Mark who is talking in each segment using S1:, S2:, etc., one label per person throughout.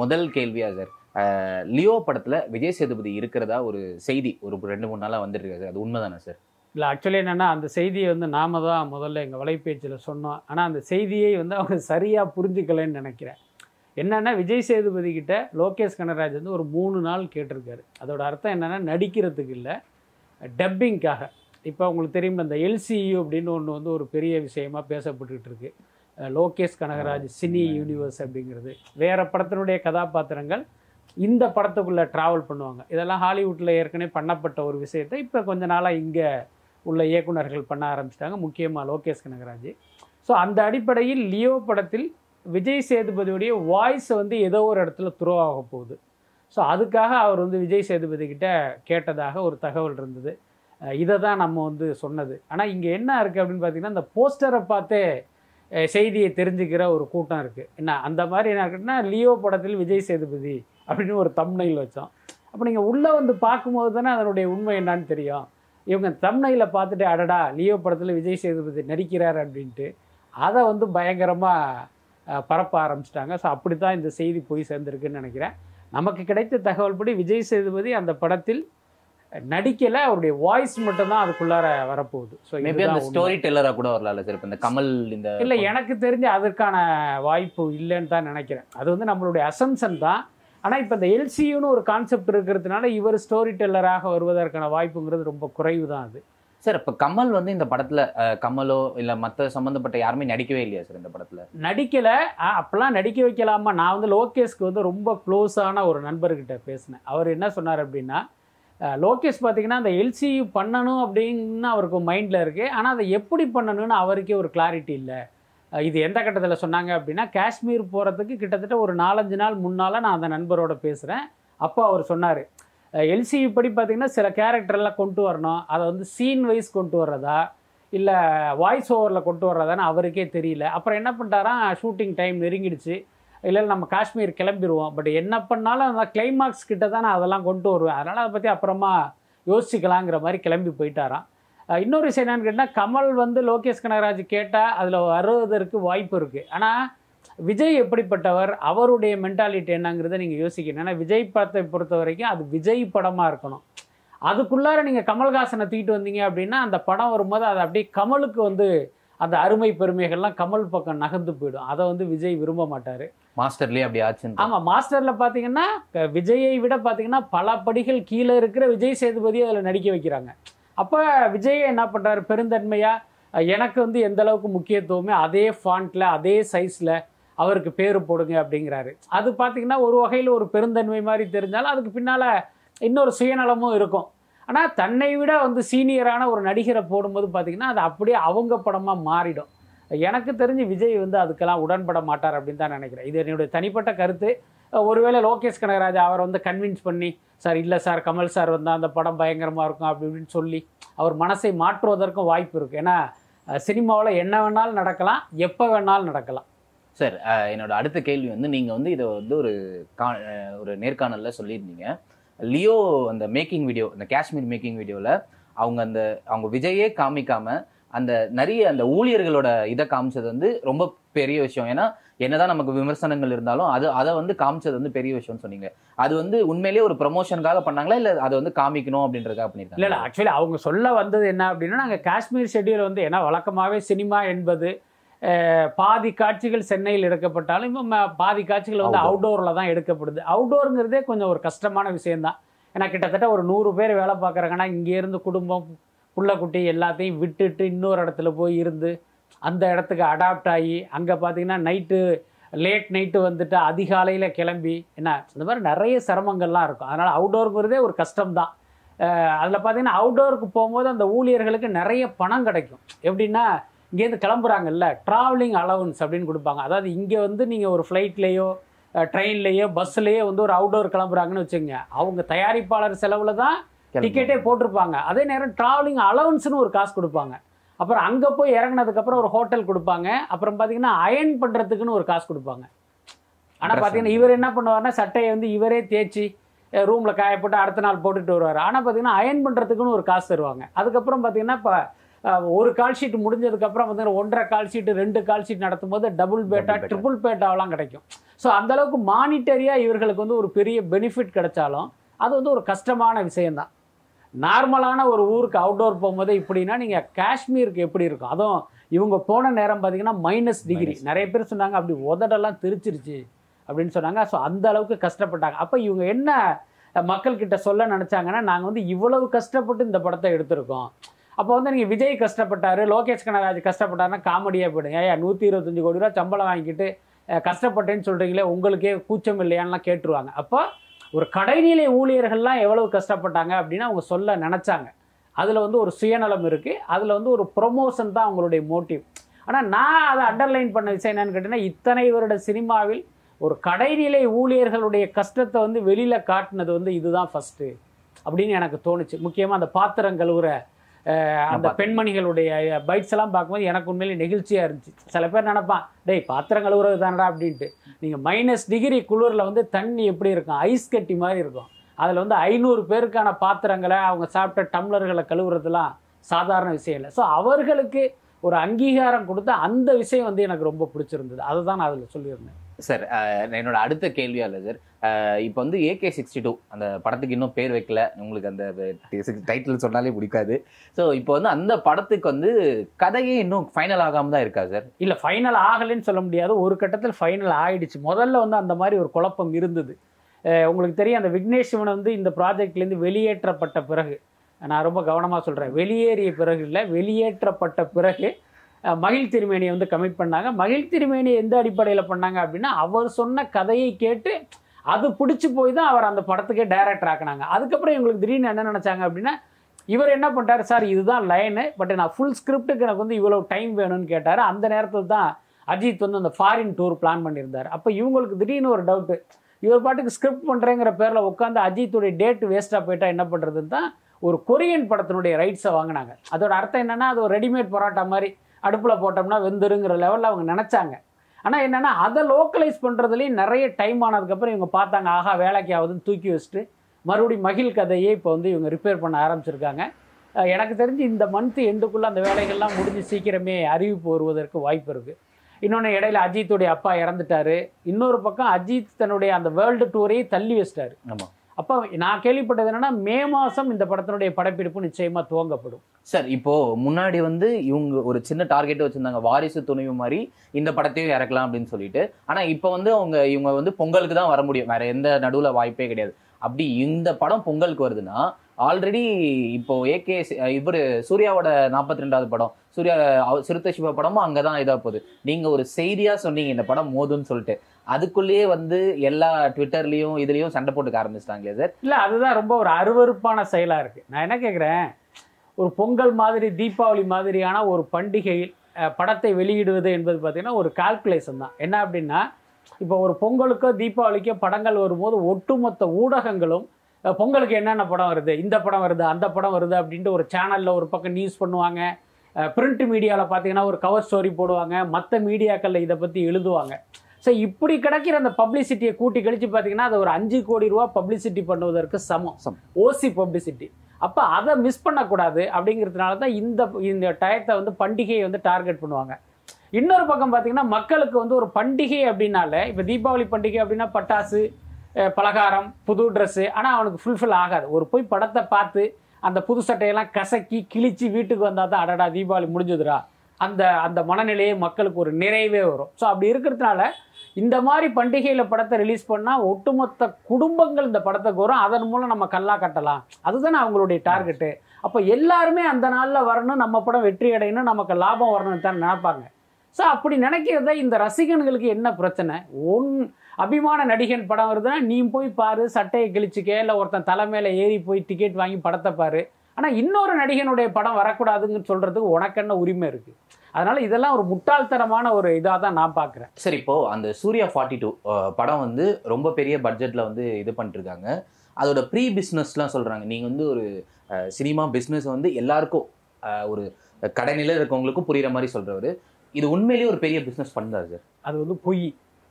S1: முதல் கேள்வியா sir. Leo படத்துல விஜய் சேதுபதி இருக்கிறதா ஒரு செய்தி? ஒரு ரெண்டு மூணு நாளா வந்துட்டு இருக்கு சார். அது உண்மைதானே சார்?
S2: இல்லை ஆக்சுவலி என்னென்னா அந்த செய்தியை வந்து நாம தான் முதல்ல எங்கள் வலைபேச்சில் சொன்னோம். ஆனால் அந்த செய்தியை வந்து அவங்க சரியாக புரிஞ்சுக்கலைன்னு நினைக்கிறேன். என்னென்னா விஜய் சேதுபதி கிட்ட லோகேஷ் கனராஜ் வந்து ஒரு மூணு நாள் கேட்டிருக்காரு. அதோட அர்த்தம் என்னென்னா நடிக்கிறதுக்கு இல்லை டப்பிங்க்காக இப்போ உங்களுக்கு தெரியும் இந்த எல்சியு அப்படின்னு ஒன்று வந்து ஒரு பெரிய விஷயமா பேசப்பட்டுக்கிட்டு இருக்கு. லோகேஷ் கனகராஜ் சினி யூனிவர்ஸ் அப்படிங்கிறது. வேற படத்தினுடைய கதாபாத்திரங்கள் இந்த படத்துக்குள்ளே ட்ராவல் பண்ணுவாங்க. இதெல்லாம் ஹாலிவுட்டில் ஏற்கனவே பண்ணப்பட்ட ஒரு விஷயத்தை இப்போ கொஞ்ச நாளாக இங்கே உள்ள இயக்குனர்கள் பண்ண ஆரம்பிச்சிட்டாங்க. முக்கியமாக லோகேஷ் கனகராஜ். ஸோ அந்த அடிப்படையில் லியோ படத்தில் விஜய் சேதுபதியுடைய வாய்ஸ் வந்து ஏதோ ஒரு இடத்துல த்ரோ ஆக போகுது. ஸோ அதுக்காக அவர் வந்து விஜய் சேதுபதி கிட்ட கேட்டதாக ஒரு தகவல் இருந்தது. இதை தான் நம்ம வந்து சொன்னது. ஆனால் இங்கே என்ன இருக்குது அப்படின்னு பார்த்தீங்கன்னா இந்த போஸ்டரை பார்த்தே செய்தியை தெரிஞ்சுக்கிற ஒரு கூட்டம் இருக்குது என்ன அந்த மாதிரி என்ன இருக்குன்னா லியோ படத்தில் விஜய் சேதுபதி அப்படின்னு ஒரு தம்னையில் வச்சோம். அப்போ நீங்கள் உள்ளே வந்து பார்க்கும்போது தானே அதனுடைய உண்மை என்னான்னு தெரியும். இவங்க தம்னையில் பார்த்துட்டு அடடா லியோ படத்தில் விஜய் சேதுபதி நடிக்கிறார் அப்படின்ட்டு அதை வந்து பயங்கரமாக பரப்ப ஆரம்பிச்சிட்டாங்க. ஸோ அப்படி தான் இந்த செய்தி போய் சேர்ந்துருக்குன்னு நினைக்கிறேன். நமக்கு கிடைத்த தகவல்படி விஜய் சேதுபதி அந்த படத்தில் நடிக்கலை அவருடைய வாய்ஸ் மட்டும்தான் அதுக்குள்ளார வரப்போகுது. ஸோ
S1: மேபி அந்த ஸ்டோரி டெல்லரா கூட வரலாம்ல சார் இந்த கமல் இந்த
S2: இல்லை எனக்கு தெரிஞ்சு அதற்கான வாய்ப்பு இல்லைன்னு தான் நினைக்கிறேன். அது வந்து நம்மளுடைய அசம்சன் தான். ஆனால் இப்போ இந்த எல்சியூன்னு ஒரு கான்செப்ட் இருக்கிறதுனால இவர் ஸ்டோரி டெல்லராக வருவதற்கான வாய்ப்புங்கிறது ரொம்ப குறைவு தான் அது.
S1: சார் இப்ப கமல் வந்து இந்த படத்துல கமலோ இல்ல மத்த சம்பந்தப்பட்ட யாருமே நடிக்கவே இல்லையா சார் இந்த படத்துல?
S2: நடிக்கலை. அப்போல்லாம் நடிக்க வைக்கலாமா? நான் வந்து லோகேஷ்க்கு வந்து ரொம்ப க்ளோஸான ஒரு நண்பர்கிட்ட பேசினேன். அவர் என்ன சொன்னார் அப்படின்னா லோகேஷ் பார்த்தீங்கன்னா அந்த எல்சியு பண்ணணும் அப்படின்னு அவருக்கு மைண்டில் இருக்குது ஆனால் அதை எப்படி பண்ணணும்னு அவருக்கே ஒரு கிளாரிட்டி இல்லை. இது எந்த கட்டத்தில் சொன்னாங்க அப்படின்னா காஷ்மீர் போகிறதுக்கு கிட்டத்தட்ட ஒரு நாலஞ்சு நாள் முன்னால் நான் அந்த நண்பரோட பேசுகிறேன் அப்போ அவர் சொன்னார் எல்சி படி பார்த்திங்கன்னா சில கேரக்டர்லாம் கொண்டு வரணும். அதை வந்து சீன் வைஸ் கொண்டு வர்றதா? இல்லை வாய்ஸ் ஓவரில் கொண்டு வர்றதான்னு அவருக்கே தெரியல. அப்புறம் என்ன பண்ணிட்டாராம்? Shooting time நெருங்கிடுச்சு. இல்லை நம்ம காஷ்மீர் கிளம்பிடுவோம் பட் என்ன பண்ணாலும் அந்த கிளைமாக்ஸ் கிட்ட தான் நான் அதெல்லாம் கொண்டு வருவேன். அதனால் அதை பற்றி அப்புறமா யோசிக்கலாங்கிற மாதிரி கிளம்பி போயிட்டாராம். இன்னொரு விஷயம் என்னன்னு கேட்டால் கமல் வந்து லோகேஷ் கனகராஜ் கேட்டால் அதில் வருவதற்கு வாய்ப்பு இருக்குது ஆனால் விஜய் எப்படிப்பட்டவர் அவருடைய மென்டாலிட்டி என்னங்கிறத நீங்கள் யோசிக்கணும். ஏன்னா விஜய் படத்தை பொறுத்த வரைக்கும் அது விஜய் படமாக இருக்கணும். அதுக்குள்ளார நீங்கள் கமல்ஹாசனை தூக்கிட்டு வந்தீங்க அப்படின்னா அந்த படம் வரும்போது அது அப்படியே கமலுக்கு வந்து அந்த அருமை பெருமைகள்லாம் கமல் பக்கம் நகர்ந்து போயிடும். அதை வந்து விஜய் விரும்ப மாட்டார்.
S1: மாஸ்டர்லயே அப்படி ஆச்சு
S2: ஆமாம் மாஸ்டரில் பார்த்தீங்கன்னா விஜயை விட பார்த்தீங்கன்னா பல படிகள் கீழே இருக்கிற விஜய் சேதுபதி அதில் நடிக்க வைக்கிறாங்க. அப்போ விஜய் என்ன பண்ணுறாரு பெருந்தன்மையாக எனக்கு வந்து எந்த அளவுக்கு முக்கியத்துவமே அதே ஃபாண்ட்டில் அதே சைஸில் அவருக்கு பேர் போடுங்க அப்படிங்கிறாரு. அது பார்த்தீங்கன்னா ஒரு வகையில் ஒரு பெருந்தன்மை மாதிரி தெரிஞ்சாலும் அதுக்கு பின்னால் இன்னொரு சுயநலமும் இருக்கும். ஆனால் தன்னை விட வந்து சீனியரான ஒரு நடிகரை போடும்போது பார்த்தீங்கன்னா அது அப்படியே அவங்க படமாக மாறிடும். எனக்கு தெரிஞ்சு விஜய் வந்து அதுக்கெல்லாம் உடன்பட மாட்டார் அப்படின்னு தான் நினைக்கிறேன். இது என்னுடைய தனிப்பட்ட கருத்து. ஒருவேளை லோகேஷ் கனகராஜ் அவரை வந்து கன்வின்ஸ் பண்ணி சார் இல்லை சார் கமல் சார் வந்தால் அந்த படம் பயங்கரமாக இருக்கும் அப்படி இப்படின்னு சொல்லி அவர் மனசை மாற்றுவதற்கும் வாய்ப்பு இருக்குது ஏன்னா சினிமாவில் என்ன வேணாலும் நடக்கலாம் எப்போ வேணாலும் நடக்கலாம்.
S1: சார் என்னோட அடுத்த கேள்வி வந்து நீங்கள் வந்து இதை வந்து ஒரு கா ஒரு நேர்காணலில் சொல்லியிருந்தீங்க. லியோ அந்த மேக்கிங் வீடியோ அந்த காஷ்மீர் மேக்கிங் வீடியோவில் அவங்க அந்த அவங்க விஜயே காமிக்காமல் அந்த நிறைய அந்த ஊழியர்களோட இதை காமிச்சது வந்து ரொம்ப பெரிய விஷயம். ஏன்னா என்னதான் நமக்கு விமர்சனங்கள் இருந்தாலும் அது அதை வந்து காமிச்சது வந்து பெரிய விஷயம்னு சொன்னீங்க. அது வந்து உண்மையிலேயே ஒரு ப்ரமோஷனுக்காக பண்ணாங்களா? இல்ல அதை வந்து காமிக்கணும் அப்படின்றதுக்காக
S2: இல்லை
S1: பண்ணிருக்காங்க
S2: இல்லை. ஆக்சுவலி அவங்க சொல்ல வந்தது என்ன அப்படின்னா நாங்கள் காஷ்மீர் ஷெட்யூல் வந்து ஏன்னா வழக்கமாகவே சினிமா என்பது பாதி காட்சிகள் சென்னையில் எடுக்கப்பட்டாலும் பாதி காட்சிகள் வந்து
S1: Outdoor.
S2: அவுடோரில் தான் எடுக்கப்படுது. அவுடோருங்கிறதே கொஞ்சம் ஒரு கஷ்டமான விஷயம்தான். ஏன்னா கிட்டத்தட்ட ஒரு நூறு பேர் வேலை பார்க்குறாங்கன்னா இங்கேருந்து குடும்பம் புள்ள குட்டி எல்லாத்தையும் விட்டுட்டு இன்னொரு இடத்துல போய் இருந்து அந்த இடத்துக்கு அடாப்ட் ஆகி அங்கே பார்த்தீங்கன்னா நைட்டு லேட் நைட்டு வந்துட்டு அதிகாலையில் கிளம்பி என்ன இந்த மாதிரி நிறைய சிரமங்கள்லாம் இருக்கும். அதனால் அவுடோருங்கிறதே ஒரு கஷ்டம்தான். அதில் பார்த்தீங்கன்னா அவுடோருக்கு போகும்போது அந்த ஊழியர்களுக்கு நிறைய பணம் கிடைக்கும். எப்படின்னா இங்கேருந்து கிளம்புறாங்கல்ல ட்ராவலிங் அலவன்ஸ் அப்படின்னு கொடுப்பாங்க. அதாவது இங்கே வந்து நீங்கள் ஒரு ஃப்ளைட்லேயோ ட்ரெயின்லேயோ பஸ்ஸுலேயோ வந்து ஒரு அவுடோர் கிளம்புறாங்கன்னு வச்சுங்க அவங்க தயாரிப்பாளர் செலவில் தான் டிக்கெட்டே போட்டிருப்பாங்க. அதே நேரம் ட்ராவலிங் அலவன்ஸ்னு ஒரு காசு கொடுப்பாங்க. அப்புறம் அங்கே போய் இறங்குனதுக்கப்புறம் ஒரு ஹோட்டல் கொடுப்பாங்க. அப்புறம் பார்த்தீங்கன்னா அயன் பண்ணுறதுக்குன்னு ஒரு காசு கொடுப்பாங்க. ஆனால் பார்த்தீங்கன்னா இவர் என்ன பண்ணுவார்னா சட்டையை வந்து இவரே தேய்ச்சி ரூமில் காய போட்டு அடுத்த நாள் போட்டுட்டு வருவார். ஆனால் பார்த்தீங்கன்னா அயன் பண்ணுறதுக்குன்னு ஒரு காசு தருவாங்க. அதுக்கப்புறம் பார்த்தீங்கன்னா இப்போ ஒரு கால் ஷீட் முடிஞ்சதுக்கப்புறம் வந்து ஒன்றரை கால் ஷீட் ரெண்டு கால் ஷீட் நடத்தும் போது டபுள் பேட்டா. ட்ரிபிள் பேட்டாவெல்லாம் கிடைக்கும். ஸோ அந்த அளவுக்கு மானிட்டரியாக இவர்களுக்கு வந்து ஒரு பெரிய பெனிஃபிட் கிடைச்சாலும் அது வந்து ஒரு கஷ்டமான விஷயம்தான். நார்மலான ஒரு ஊருக்கு அவுட்டோர் போகும்போது இப்படின்னா நீங்கள் காஷ்மீருக்கு எப்படி இருக்கும்? அதுவும் இவங்க போன நேரம் பார்த்தீங்கன்னா மைனஸ் டிகிரி
S1: Minus.
S2: நிறைய பேர் சொன்னாங்க அப்படி உதடெல்லாம் தெரிச்சிருச்சு அப்படின்னு சொன்னாங்க. ஸோ அந்த அளவுக்கு கஷ்டப்பட்டாங்க. அப்போ இவங்க என்ன மக்கள்கிட்ட சொல்ல நினச்சாங்கன்னா நாங்கள் வந்து இவ்வளவு கஷ்டப்பட்டு இந்த படத்தை எடுத்திருக்கோம். அப்போ வந்து நீங்கள் விஜய் கஷ்டப்பட்டாரு லோகேஷ் கனராஜ் கஷ்டப்பட்டாருன்னா காமெடியாக போயிடுங்க. ஏன் நூற்றி இருபத்தஞ்சு கோடி ரூபா சம்பளம் வாங்கிட்டு கஷ்டப்பட்டேன்னு சொல்கிறீங்களே உங்களுக்கே கூச்சம் இல்லையான்லாம் கேட்டுருவாங்க. அப்போ ஒரு கடைநிலை ஊழியர்கள்லாம் எவ்வளவு கஷ்டப்பட்டாங்க அப்படின்னு அவங்க சொல்ல நினச்சாங்க. அதில் வந்து ஒரு சுயநலம் இருக்குது அதில் வந்து ஒரு ப்ரொமோஷன் தான் அவங்களுடைய மோட்டிவ் ஆனால் நான் அதை அண்டர்லைன் பண்ண விஷயம் என்னன்னு கேட்டிங்கன்னா இத்தனை வருட சினிமாவில் ஒரு கடைநிலை ஊழியர்களுடைய கஷ்டத்தை வந்து வெளியில் காட்டினது வந்து இதுதான் ஃபஸ்ட்டு அப்படின்னு எனக்கு தோணுச்சு. முக்கியமாக அந்த பாத்திரம் கழுவுற அந்த. பெண்மணிகளுடைய பைட்ஸ் எல்லாம் பார்க்கும்போது எனக்கு உண்மையிலே நெகிழ்ச்சியாக இருந்துச்சு. சில பேர் நினைப்பான் டேய் பாத்திரம் கழுவுறது தானடா அப்படின்ட்டு. நீங்கள் மைனஸ் டிகிரி குளிரில் வந்து தண்ணி எப்படி இருக்கும்? ஐஸ் கட்டி மாதிரி இருக்கும். அதில் வந்து ஐநூறு பேருக்கான பாத்திரங்களை அவங்க சாப்பிட்ட டம்ளர்களை கழுவுறதுலாம் சாதாரண விஷயம் இல்லை. ஸோ அவர்களுக்கு ஒரு அங்கீகாரம் கொடுத்த அந்த விஷயம் வந்து எனக்கு ரொம்ப பிடிச்சிருந்தது. அதை தான் நான் அதில் சொல்லியிருந்தேன்.
S1: சார் என்னோட அடுத்த கேள்வியா இல்லை சார் இப்போ வந்து ஏகே சிக்ஸ்டி டூ அந்த படத்துக்கு இன்னும் பேர் வைக்கல. உங்களுக்கு அந்த டைட்டில் சொன்னாலே பிடிக்காது. ஸோ இப்போ வந்து அந்த படத்துக்கு வந்து கதையே இன்னும் ஃபைனல் ஆகாம தான் இருக்கா சார்?
S2: இல்லை ஃபைனல் ஆகலைன்னு சொல்ல முடியாது. ஒரு கட்டத்தில் ஃபைனல் ஆகிடுச்சு முதல்ல வந்து அந்த மாதிரி ஒரு குழப்பம் இருந்தது. உங்களுக்கு தெரியும் அந்த விக்னேஷ் சிவன் வந்து இந்த ப்ராஜெக்ட்லேருந்து வெளியேற்றப்பட்ட பிறகு நான் ரொம்ப கவனமாக சொல்கிறேன் வெளியேறிய பிறகு இல்லை வெளியேற்றப்பட்ட பிறகு மகிழ் திருமேனியை வந்து கமிட் பண்ணாங்க. மகிழ் திருமேனி எந்த அடிப்படையில் பண்ணாங்க அப்படின்னா அவர் சொன்ன கதையை கேட்டு அது பிடிச்சி போய் தான் அவர் அந்த படத்துக்கே டைரக்டர் ஆக்குனாங்க. அதுக்கப்புறம் இவங்களுக்கு திடீர்னு என்ன நினச்சாங்க அப்படின்னா இவர் என்ன பண்ணிட்டாரு சார் இதுதான் லைனு பட் நான் ஃபுல் ஸ்கிரிப்டுக்கு எனக்கு வந்து இவ்வளோ டைம் வேணும்னு கேட்டார். அந்த நேரத்தில் தான் அஜித் வந்து அந்த ஃபாரின் டூர் பிளான் பண்ணியிருந்தார். அப்போ இவங்களுக்கு திடீர்னு ஒரு டவுட்டு இவர் பாட்டுக்கு ஸ்கிரிப்ட் பண்ணுறேங்கிற பேரில் உட்காந்து அஜித்துடைய டேட் வேஸ்ட்டாக போயிட்டா என்ன பண்ணுறதுன்னு தான் ஒரு கொரியன் படத்தினுடைய ரைட்ஸை வாங்கினாங்க. அதோட அர்த்தம் என்னென்னா அது ஒரு ரெடிமேட் பரோட்டா மாதிரி அடுப்பில் போட்டோம்னா வெந்துருங்கிற லெவலில் அவங்க நினச்சாங்க. ஆனால் என்னென்னா அதை லோக்கலைஸ் பண்ணுறதுலேயும் நிறைய டைம் ஆனதுக்கப்புறம் இவங்க பார்த்தாங்க ஆஹா வேலைக்கு ஆகுதுன்னு தூக்கி வச்சுட்டு மறுபடியும் மகிழ் கதையே இப்போ வந்து இவங்க ரிப்பேர் பண்ண ஆரம்பிச்சிருக்காங்க. எனக்கு தெரிஞ்சு இந்த மந்த் எண்டுக்குள்ளே அந்த வேலைகள்லாம் முடிஞ்சு சீக்கிரமே அறிவிப்பு வருவதற்கு வாய்ப்பு இருக்குது இன்னொன்று இடையில அஜித்துடைய அப்பா இறந்துட்டாரு. இன்னொரு பக்கம் அஜித் தன்னுடைய அந்த வேர்ல்டு டூரையே தள்ளி வச்சிட்டாரு.
S1: ஆமாம்
S2: அப்போ நான் கேள்விப்பட்டது என்னன்னா மே மாதம் இந்த படத்தினுடைய படப்பிடிப்பு நிச்சயமாக துவங்கப்படும்.
S1: சார் இப்போ முன்னாடி வந்து இவங்க ஒரு சின்ன டார்கெட் வச்சிருந்தாங்க வாரிசு துணிவு மாதிரி இந்த படத்தையும் இறக்கலாம் அப்படின்னு சொல்லிட்டு. ஆனால் இப்போ வந்து அவங்க இவங்க வந்து பொங்கலுக்கு தான் வர முடியும். வேற எந்த நடுவில் வாய்ப்பே கிடையாது. அப்படி இந்த படம் பொங்கலுக்கு வருதுன்னா ஆல்ரெடி இப்போ ஏகே இவர் சூர்யாவோட நாற்பத்தி ரெண்டாவது படம் சூர்யா சிறுத்தை சிவா படமும் அங்கே தான் இதாக போகுது. நீங்கள் ஒரு செய்தியாக சொன்னீங்க இந்த படம் மோதுன்னு சொல்லிட்டு. அதுக்குள்ளேயே வந்து எல்லா ட்விட்டர்லயும் இதுலயும் சண்டை போட்டுக்க ஆரம்பிச்சிட்டாங்களே சார்.
S2: இல்லை அதுதான் ரொம்ப ஒரு அருவருப்பான செயலாக இருக்குது நான் என்ன கேட்குறேன் ஒரு பொங்கல் மாதிரி தீபாவளி மாதிரியான ஒரு பண்டிகையில் படத்தை வெளியிடுவது என்பது பார்த்திங்கன்னா ஒரு கால்குலேஷன் தான். என்ன அப்படின்னா இப்போ ஒரு பொங்கலுக்கோ தீபாவளிக்கோ படங்கள் வரும்போது ஒட்டுமொத்த ஊடகங்களும் பொங்கலுக்கு என்னென்ன படம் வருது? இந்த படம் வருது அந்த படம் வருது அப்படின்ட்டு ஒரு சேனலில் ஒரு பக்கம் நியூஸ் பண்ணுவாங்க. பிரிண்ட் மீடியாவில் பார்த்தீங்கன்னா ஒரு கவர் ஸ்டோரி போடுவாங்க. மற்ற மீடியாக்களில் இதை பற்றி எழுதுவாங்க. ஸோ இப்படி கிடைக்கிற அந்த பப்ளிசிட்டியை கூட்டி கழிச்சு பார்த்தீங்கன்னா அது ஒரு அஞ்சு கோடி ரூபா பப்ளிசிட்டி பண்ணுவதற்கு சமம். ஓசி பப்ளிசிட்டி அப்போ அதை மிஸ் பண்ணக்கூடாது அப்படிங்கிறதுனால தான் இந்த இந்த டயத்தை வந்து பண்டிகையை வந்து டார்கெட் பண்ணுவாங்க. இன்னொரு பக்கம் பார்த்தீங்கன்னா மக்களுக்கு வந்து ஒரு பண்டிகை அப்படின்னால இப்போ தீபாவளி பண்டிகை அப்படின்னா பட்டாசு பலகாரம் புது ட்ரெஸ்ஸு ஆனால் அவனுக்கு ஃபுல்ஃபில் ஆகாது. ஒரு போய் படத்தை பார்த்து அந்த புது சட்டையெல்லாம் கசக்கி கிழிச்சு வீட்டுக்கு வந்தால் தான் அடடா தீபாவளி முடிஞ்சுதுடா. அந்த அந்த மனநிலையே மக்களுக்கு ஒரு நிறைவே வரும். ஸோ அப்படி இருக்கிறதுனால இந்த மாதிரி பண்டிகையில் படத்தை ரிலீஸ் பண்ணால் ஒட்டுமொத்த குடும்பங்கள் இந்த படத்துக்கு வரும் அதன் மூலம் நம்ம கல்லா கட்டலாம். அதுதானே அவங்களுடைய டார்கெட்டு அப்போ எல்லாருமே அந்த நாளில் வரணும் நம்ம படம் வெற்றி அடையணும் நமக்கு லாபம் வரணும்னு தான் நினைப்பாங்க. ஸோ அப்படி நினைக்கிறத இந்த ரசிகன்களுக்கு என்ன பிரச்சனை? ஒன் அபிமான நடிகன் படம் வருதுன்னா நீ போய் பாரு சட்டையை கிழிச்சிக்க இல்லை ஒருத்தன் தலைமையில ஏறி போய் டிக்கெட் வாங்கி படத்தை பாரு. ஆனால் இன்னொரு நடிகனுடைய படம் வரக்கூடாதுன்னு சொல்றதுக்கு உனக்கு என்ன உரிமை இருக்கு? அதனால இதெல்லாம் ஒரு முட்டாள்தனமான ஒரு இதாக தான் நான் பார்க்குறேன்
S1: சரி இப்போ அந்த சூர்யா ஃபார்ட்டி டூ படம் வந்து ரொம்ப பெரிய பட்ஜெட்ல வந்து இது பண்ணிட்டு இருக்காங்க அதோட ப்ரீ பிஸ்னஸ்லாம் சொல்றாங்க. நீங்க வந்து ஒரு சினிமா பிஸ்னஸ் வந்து எல்லாருக்கும் ஒரு கடைநிலை இருக்கவங்களுக்கும் புரியுற மாதிரி சொல்றவர். இது உண்மையிலேயே ஒரு பெரிய பிஸ்னஸ் பண்ணாரு சார்
S2: அது வந்து பொய்.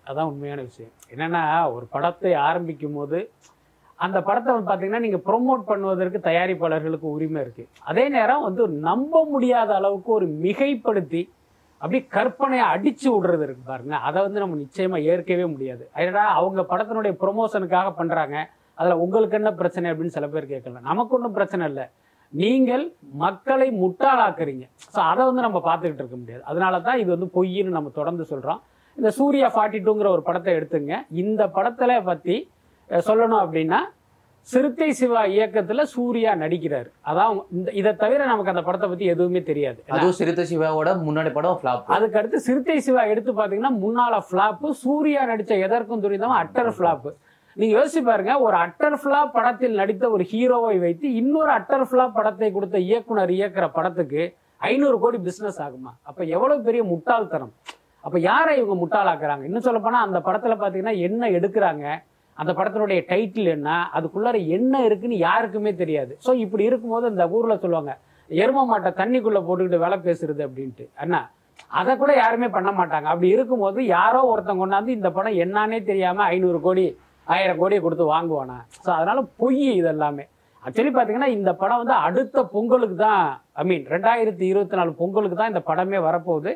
S2: அதான் உண்மையான விஷயம். என்னன்னா ஒரு படத்தை ஆரம்பிக்கும் போது அந்த படத்தை வந்து பார்த்தீங்கன்னா நீங்கள் ப்ரொமோட் பண்ணுவதற்கு தயாரிப்பாளர்களுக்கு உரிமை இருக்குது அதே நேரம் வந்து நம்ப முடியாத அளவுக்கு ஒரு மிகைப்படுத்தி அப்படி கற்பனையை அடித்து விடுறது இருக்கு பாருங்க. அதை வந்து நம்ம நிச்சயமாக ஏற்கவே முடியாது. ஏன்னா அவங்க படத்தினுடைய ப்ரொமோஷனுக்காக பண்ணுறாங்க அதில் உங்களுக்கு என்ன பிரச்சனை அப்படின்னு சில பேர் கேட்கலாம். நமக்கு ஒன்றும் பிரச்சனை இல்லை. நீங்கள் மக்களை முட்டாளாக்குறீங்க. ஸோ அதை வந்து நம்ம பார்த்துக்கிட்டு இருக்க முடியாது. அதனால தான் இது வந்து பொய்ன்னு நம்ம தொடர்ந்து சொல்கிறோம் இந்த சூர்யா ஃபார்ட்டி டூங்கிற ஒரு படத்தை எடுத்துங்க. இந்த படத்துல பத்தி சொல்லணும் அப்படின்னா சிறுத்தை சிவா இயக்கத்துல சூர்யா நடிக்கிறாரு. அதான் இந்த இதை தவிர நமக்கு அந்த படத்தை பத்தி எதுவுமே தெரியாது.
S1: அதுவும் சிறுத்தை சிவாவோட முன்னாடி படம் ஃபிளாப்
S2: அதுக்கு அடுத்து சிறுத்தை சிவா எடுத்து பாத்தீங்கன்னா முன்னால ஃபிளாப்பு சூர்யா நடிச்ச எதற்கும் துரிதம் அட்டர் ஃபிளாப் நீங்க யோசிச்சு பாருங்க ஒரு அட்டர் ஃபிளாப் படத்தில் நடித்த ஒரு ஹீரோவை வைத்து இன்னொரு அட்டர் ஃபிளாப் படத்தை கொடுத்த இயக்குனர் இயக்குற படத்துக்கு ஐநூறு கோடி பிசினஸ் ஆகுமா? அப்ப எவ்வளவு பெரிய முட்டாள்தனம்? அப்ப யாரை இவங்க முட்டாளாக்குறாங்க? இன்னும் சொல்ல போனா அந்த படத்துல பாத்தீங்கன்னா என்ன எடுக்கிறாங்க? அந்த படத்தினுடைய டைட்டில் என்ன? அதுக்குள்ளார என்ன இருக்குன்னு யாருக்குமே தெரியாது. ஸோ இப்படி இருக்கும்போது இந்த ஊர்ல சொல்லுவாங்க எரும மாட்டை தண்ணிக்குள்ள போட்டுக்கிட்டு வேலை பேசுறது அப்படின்ட்டு. அண்ணா அதை கூட யாருமே பண்ண மாட்டாங்க. அப்படி இருக்கும்போது யாரோ ஒருத்தன் கொண்டாந்து இந்த படம் என்னன்னே தெரியாம ஐநூறு கோடி ஆயிரம் கோடியை கொடுத்து வாங்குவானா? ஸோ அதனால பொய் இது எல்லாமே ஆக்சுவலி பார்த்தீங்கன்னா இந்த படம் வந்து அடுத்த பொங்கலுக்கு தான் ஐ மீன் ரெண்டாயிரத்தி இருபத்தி நாலு பொங்கலுக்கு தான் இந்த படமே வரப்போகுது.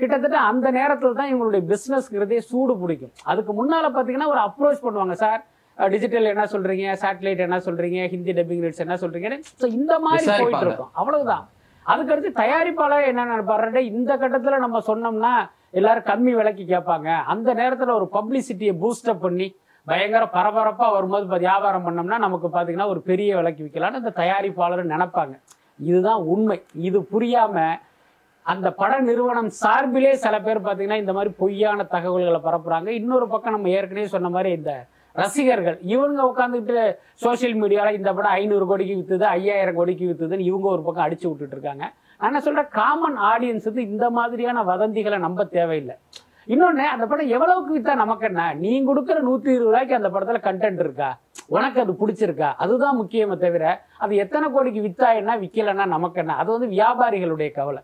S2: கிட்டத்தட்ட அந்த நேரத்தில் தான் இவங்களுடைய பிஸ்னஸ்ங்கிறதே சூடு பிடிக்கும். அதுக்கு முன்னால் பார்த்தீங்கன்னா ஒரு அப்ரோச் பண்ணுவாங்க சார் டிஜிட்டல் என்ன சொல்றீங்க? சேட்டலைட் என்ன சொல்றீங்க? ஹிந்தி டப்பிங் ரேட்ஸ் என்ன சொல்றீங்க ஸோ இந்த மாதிரி போயிட்டு. இருக்கும். அவ்வளவுதான். அதுக்கடுத்து தயாரிப்பாளர் என்ன நினைப்பாரு இந்த கட்டத்துல நம்ம சொன்னோம்னா எல்லாரும் கம்மி விலைக்கு கேட்பாங்க. அந்த நேரத்துல ஒரு பப்ளிசிட்டியை பூஸ்டப் பண்ணி பயங்கர பரபரப்பா வரும்போது வியாபாரம் பண்ணோம்னா நமக்கு பாத்தீங்கன்னா ஒரு பெரிய விலைக்கு விற்கலாம்னு அந்த தயாரிப்பாளர் நினைப்பாங்க. இதுதான் உண்மை. இது புரியாம அந்த பட நிறுவனம் சார்பிலே சில பேர் பாத்தீங்கன்னா இந்த மாதிரி பொய்யான தகவல்களை பரப்புறாங்க. இன்னொரு பக்கம் நம்ம ஏற்கனவே சொன்ன மாதிரி இந்த ரசிகர்கள் இவங்க உட்காந்துக்கிட்டு சோஷியல் மீடியால இந்த படம் ஐநூறு கோடிக்கு வித்துது ஐயாயிரம் கோடிக்கு வித்துதுன்னு இவங்க ஒரு பக்கம் அடிச்சு விட்டுட்டு இருக்காங்க. ஆனால் சொல்கிற காமன் ஆடியன்ஸ் வந்து இந்த மாதிரியான வதந்திகளை நம்ப தேவையில்லை. இன்னொன்னு அந்த படம் எவ்வளவுக்கு வித்தா நமக்கு என்ன? நீ கொடுக்குற நூத்தி இருபது ரூபாய்க்கு அந்த படத்துல கண்டென்ட் இருக்கா? உனக்கு அது பிடிச்சிருக்கா? அதுதான் முக்கியமே தவிர அது எத்தனை கோடிக்கு வித்தா என்ன விக்கலன்னா நமக்கு என்ன? அது வந்து வியாபாரிகளுடைய கவலை.